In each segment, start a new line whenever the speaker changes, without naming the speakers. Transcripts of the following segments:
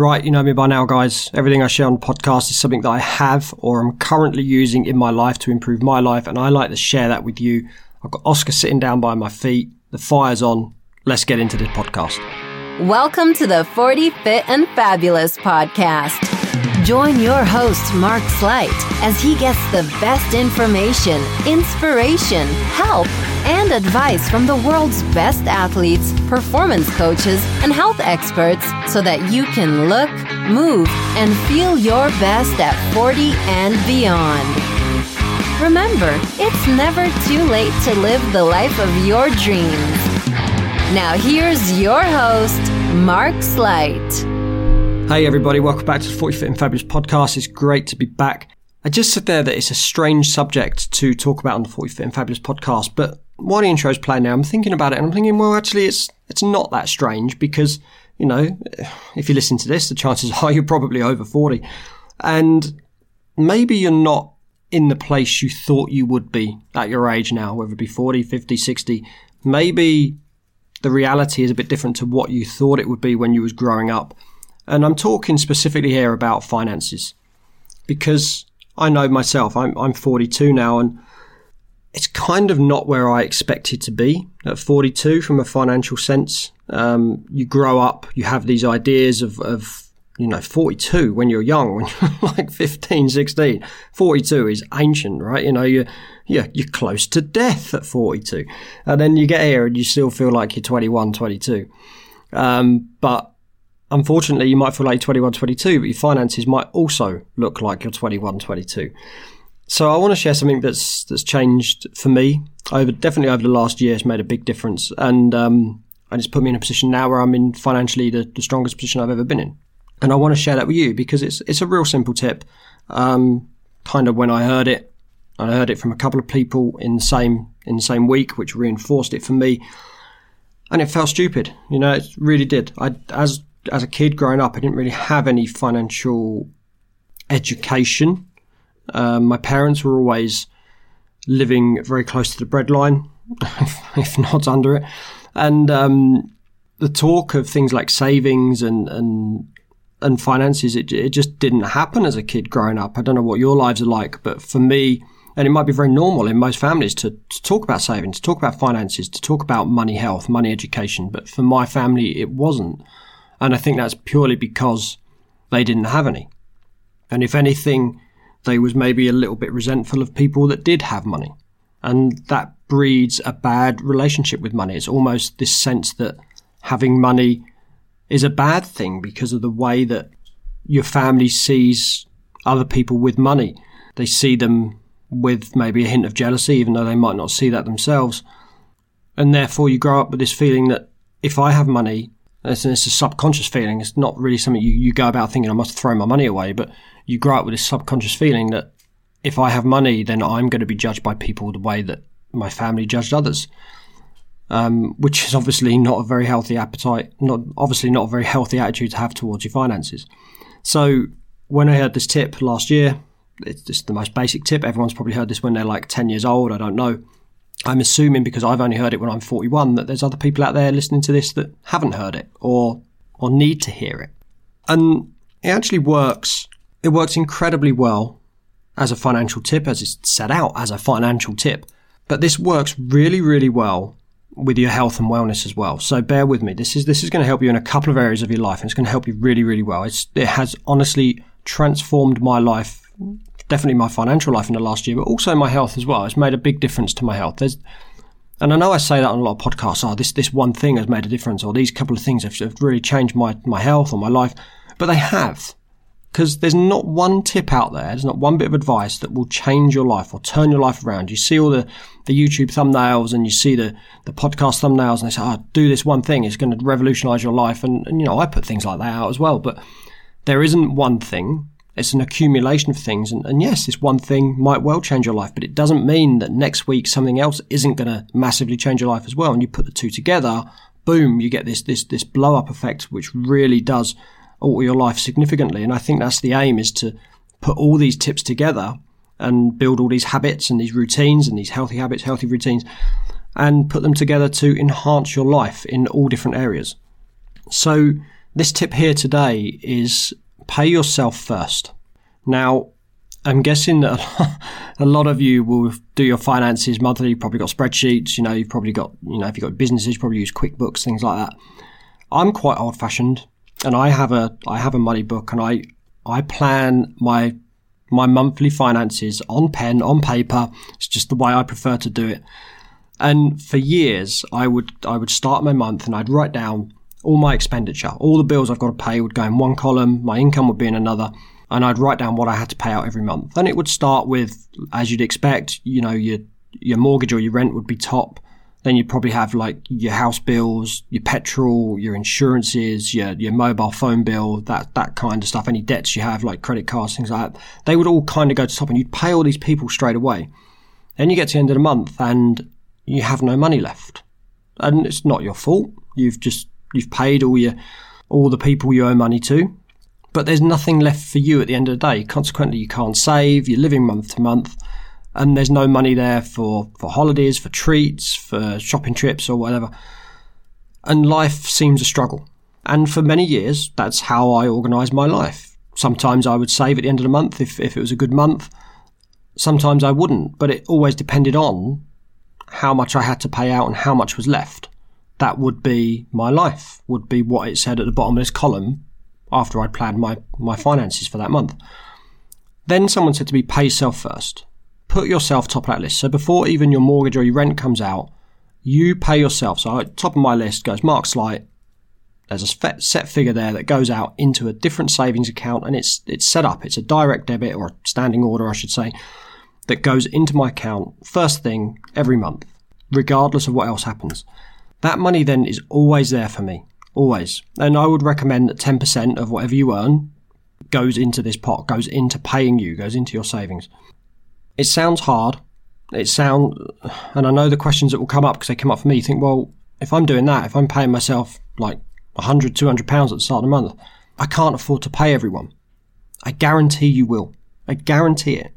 Right, you know me by now, guys. Everything I share on the podcast is something that I have or I'm currently using in my life to improve my life, and I like to share that with you. I've got Oscar sitting down by my feet, the fire's on. Let's get into this podcast.
Welcome to the 40 Fit and Fabulous podcast. Join your host, Mark Slight, as he gets the best information, inspiration, help, and advice from the world's best athletes, performance coaches, and health experts so that you can look, move, and feel your best at 40 and beyond. Remember, it's never too late to live the life of your dreams. Now, here's your host, Mark Slight.
Hey, everybody, welcome back to the 40 Fit and Fabulous podcast. It's great to be back. I just said there that it's a strange subject to talk about on the 40 Fit and Fabulous podcast, but while the intro's playing now, I'm thinking about it and I'm thinking, well, actually, it's it's not that strange because, you know, if you listen to this, the chances are you're probably over 40. And maybe you're not in the place you thought you would be at your age now, whether it be 40, 50, 60. Maybe the reality is a bit different to what you thought it would be when you was growing up. And I'm talking specifically here about finances because I know myself, I'm, I'm 42 now and it's kind of not where I expected to be at 42 from a financial sense. Um, you grow up, you have these ideas of, of, you know, 42 when you're young, when you're like 15, 16. 42 is ancient, right? You know, you're, you're, you're close to death at 42. And then you get here and you still feel like you're 21, 22. Um, but unfortunately, you might feel like you're 21, 22, but your finances might also look like you're 21, 22. So I want to share something that's that's changed for me over definitely over the last year. It's made a big difference, and um, and it's put me in a position now where I'm in financially the, the strongest position I've ever been in. And I want to share that with you because it's it's a real simple tip. Um, kind of when I heard it, I heard it from a couple of people in the same in the same week, which reinforced it for me. And it felt stupid, you know. It really did. I as as a kid growing up, I didn't really have any financial education um, my parents were always living very close to the breadline, if not under it. And um, the talk of things like savings and, and and finances, it, it just didn't happen as a kid growing up. I don't know what your lives are like, but for me, and it might be very normal in most families to, to talk about savings, to talk about finances, to talk about money health, money education. But for my family, it wasn't. And I think that's purely because they didn't have any. And if anything, they was maybe a little bit resentful of people that did have money. And that breeds a bad relationship with money. It's almost this sense that having money is a bad thing because of the way that your family sees other people with money. They see them with maybe a hint of jealousy, even though they might not see that themselves. And therefore, you grow up with this feeling that if I have money, it's, it's a subconscious feeling. It's not really something you, you go about thinking I must throw my money away, but you grow up with this subconscious feeling that if I have money, then I'm going to be judged by people the way that my family judged others. Um, which is obviously not a very healthy appetite, not obviously not a very healthy attitude to have towards your finances. So when I heard this tip last year, it's just the most basic tip. Everyone's probably heard this when they're like 10 years old. I don't know. I'm assuming because I've only heard it when I'm 41 that there's other people out there listening to this that haven't heard it or or need to hear it. And it actually works it works incredibly well as a financial tip, as it's set out as a financial tip. But this works really, really well with your health and wellness as well. So bear with me. This is this is going to help you in a couple of areas of your life, and it's going to help you really, really well. It's, it has honestly transformed my life, definitely my financial life in the last year, but also my health as well. It's made a big difference to my health. There's, and I know I say that on a lot of podcasts. Oh, this this one thing has made a difference, or these couple of things have, have really changed my my health or my life, but they have because there's not one tip out there, there's not one bit of advice that will change your life or turn your life around. You see all the, the YouTube thumbnails and you see the, the podcast thumbnails and they say, oh, do this one thing, it's going to revolutionize your life. And, and, you know, I put things like that out as well, but there isn't one thing. It's an accumulation of things. And, and yes, this one thing might well change your life, but it doesn't mean that next week something else isn't going to massively change your life as well. And you put the two together, boom, you get this, this, this blow up effect, which really does alter your life significantly. And I think that's the aim is to put all these tips together and build all these habits and these routines and these healthy habits, healthy routines, and put them together to enhance your life in all different areas. So This tip here today is pay yourself first. Now, I'm guessing that a lot of you will do your finances monthly. You've probably got spreadsheets. You know, you've probably got, you know, if you've got businesses, you probably use QuickBooks, things like that. I'm quite old fashioned and I have a, I have a money book and I, I plan my, my monthly finances on pen, on paper. It's just the way I prefer to do it. And for years, I would, I would start my month and I'd write down all my expenditure, all the bills I've got to pay would go in one column. My income would be in another and I'd write down what I had to pay out every month. And it would start with, as you'd expect, you know, your your mortgage or your rent would be top. Then you'd probably have like your house bills, your petrol, your insurances, your your mobile phone bill, that that kind of stuff. Any debts you have, like credit cards, things like that, they would all kind of go to top, and you'd pay all these people straight away. Then you get to the end of the month, and you have no money left, and it's not your fault. You've just you've paid all your all the people you owe money to, but there's nothing left for you at the end of the day. Consequently, you can't save, you're living month to month, and there's no money there for, for holidays, for treats, for shopping trips, or whatever. And life seems a struggle. And for many years, that's how I organised my life. Sometimes I would save at the end of the month if, if it was a good month. Sometimes I wouldn't, but it always depended on how much I had to pay out and how much was left. That would be my life, would be what it said at the bottom of this column after I'd planned my, my finances for that month. Then someone said to me, pay yourself first. Put yourself top of that list. So before even your mortgage or your rent comes out, you pay yourself. So at top of my list goes Mark Slight. There's a set figure there that goes out into a different savings account and it's, it's set up. It's a direct debit or a standing order, I should say, that goes into my account first thing every month, regardless of what else happens. That money then is always there for me always. And I would recommend that 10% of whatever you earn goes into this pot, goes into paying you, goes into your savings. It sounds hard. It sound, and I know the questions that will come up because they come up for me. You think, well, if I'm doing that, if I'm paying myself like 100, 200 pounds at the start of the month, I can't afford to pay everyone. I guarantee you will. I guarantee it.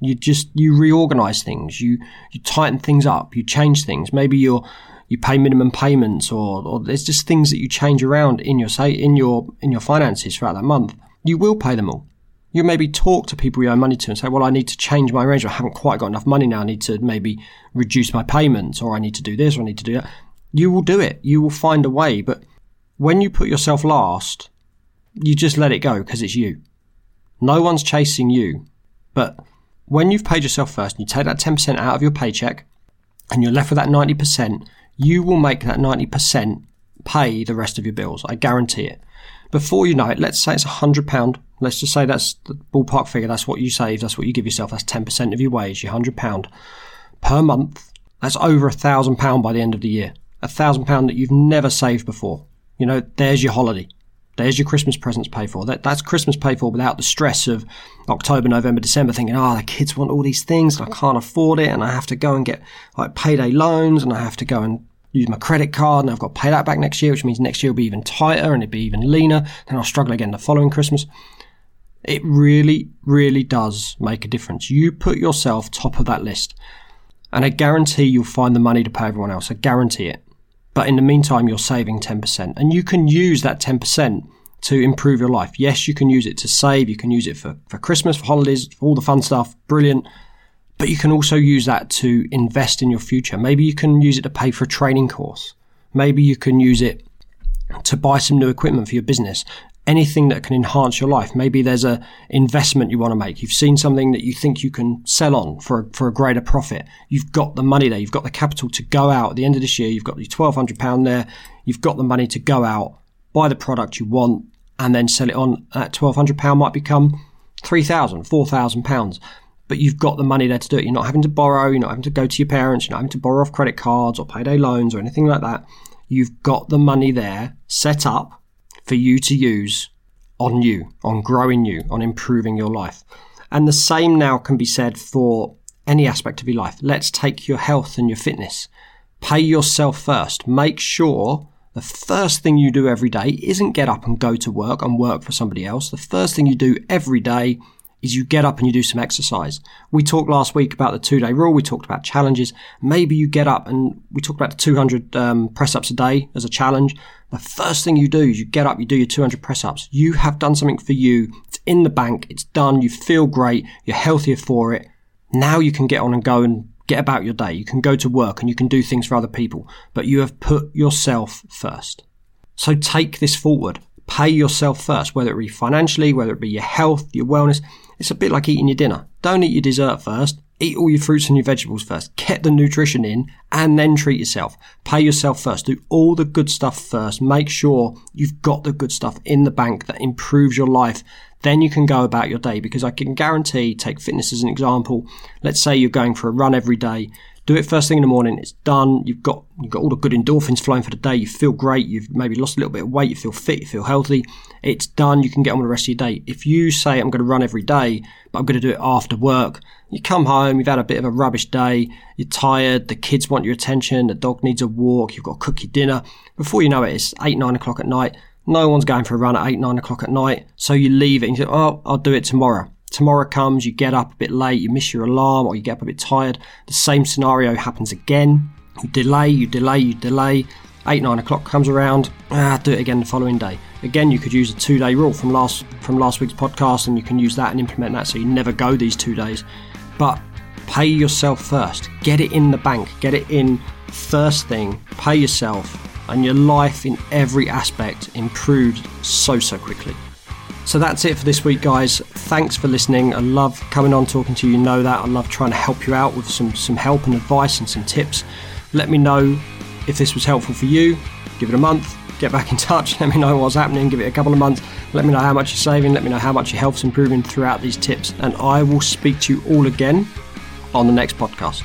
You just you reorganize things. You you tighten things up. You change things. Maybe you're you pay minimum payments or, or there's just things that you change around in your say in your in your finances throughout that month, you will pay them all. You maybe talk to people you owe money to and say, well, I need to change my arrangement. I haven't quite got enough money now. I need to maybe reduce my payments or I need to do this or I need to do that. You will do it. You will find a way. But when you put yourself last, you just let it go because it's you. No one's chasing you. But when you've paid yourself first and you take that 10% out of your paycheck and you're left with that 90%, you will make that 90% pay the rest of your bills. I guarantee it. Before you know it, let's say it's £100. Let's just say that's the ballpark figure. That's what you save. That's what you give yourself. That's 10% of your wage, your £100 per month. That's over a £1,000 by the end of the year. A £1,000 that you've never saved before. You know, there's your holiday. There's your Christmas presents paid for. That, that's Christmas paid for without the stress of October, November, December thinking, oh, the kids want all these things and I can't afford it and I have to go and get like payday loans and I have to go and use my credit card and I've got to pay that back next year, which means next year will be even tighter and it'll be even leaner. Then I'll struggle again the following Christmas. It really, really does make a difference. You put yourself top of that list and I guarantee you'll find the money to pay everyone else. I guarantee it. But in the meantime, you're saving 10%. And you can use that 10% to improve your life. Yes, you can use it to save. You can use it for, for Christmas, for holidays, for all the fun stuff. Brilliant. But you can also use that to invest in your future. Maybe you can use it to pay for a training course. Maybe you can use it to buy some new equipment for your business anything that can enhance your life. Maybe there's a investment you want to make. You've seen something that you think you can sell on for a, for a greater profit. You've got the money there. You've got the capital to go out at the end of this year. You've got your twelve hundred pound there. You've got the money to go out, buy the product you want, and then sell it on. That twelve hundred pound might become three thousand, four thousand pounds. But you've got the money there to do it. You're not having to borrow. You're not having to go to your parents. You're not having to borrow off credit cards or payday loans or anything like that. You've got the money there set up for you to use on you, on growing you, on improving your life. And the same now can be said for any aspect of your life. Let's take your health and your fitness. Pay yourself first. Make sure the first thing you do every day isn't get up and go to work and work for somebody else. The first thing you do every day is you get up and you do some exercise. We talked last week about the two day rule. We talked about challenges. Maybe you get up and we talked about the 200 um, press ups a day as a challenge. The first thing you do is you get up, you do your 200 press ups. You have done something for you. It's in the bank. It's done. You feel great. You're healthier for it. Now you can get on and go and get about your day. You can go to work and you can do things for other people, but you have put yourself first. So take this forward. Pay yourself first, whether it be financially, whether it be your health, your wellness. It's a bit like eating your dinner. Don't eat your dessert first. Eat all your fruits and your vegetables first. Get the nutrition in and then treat yourself. Pay yourself first. Do all the good stuff first. Make sure you've got the good stuff in the bank that improves your life. Then you can go about your day because I can guarantee, take fitness as an example. Let's say you're going for a run every day. Do it first thing in the morning. It's done. You've got you've got all the good endorphins flowing for the day. You feel great. You've maybe lost a little bit of weight. You feel fit. You feel healthy. It's done. You can get on with the rest of your day. If you say I'm going to run every day, but I'm going to do it after work, you come home. You've had a bit of a rubbish day. You're tired. The kids want your attention. The dog needs a walk. You've got to cook your dinner. Before you know it, it's eight nine o'clock at night. No one's going for a run at eight nine o'clock at night. So you leave it and you say, oh, I'll do it tomorrow tomorrow comes, you get up a bit late, you miss your alarm, or you get up a bit tired. The same scenario happens again. You delay, you delay, you delay. Eight, nine o'clock comes around. Ah, do it again the following day. Again, you could use a two-day rule from last from last week's podcast, and you can use that and implement that so you never go these two days. But pay yourself first. Get it in the bank. Get it in first thing. Pay yourself, and your life in every aspect improved so so quickly. So that's it for this week, guys. Thanks for listening. I love coming on talking to you. You know that. I love trying to help you out with some, some help and advice and some tips. Let me know if this was helpful for you. Give it a month. Get back in touch. Let me know what's happening. Give it a couple of months. Let me know how much you're saving. Let me know how much your health's improving throughout these tips. And I will speak to you all again on the next podcast.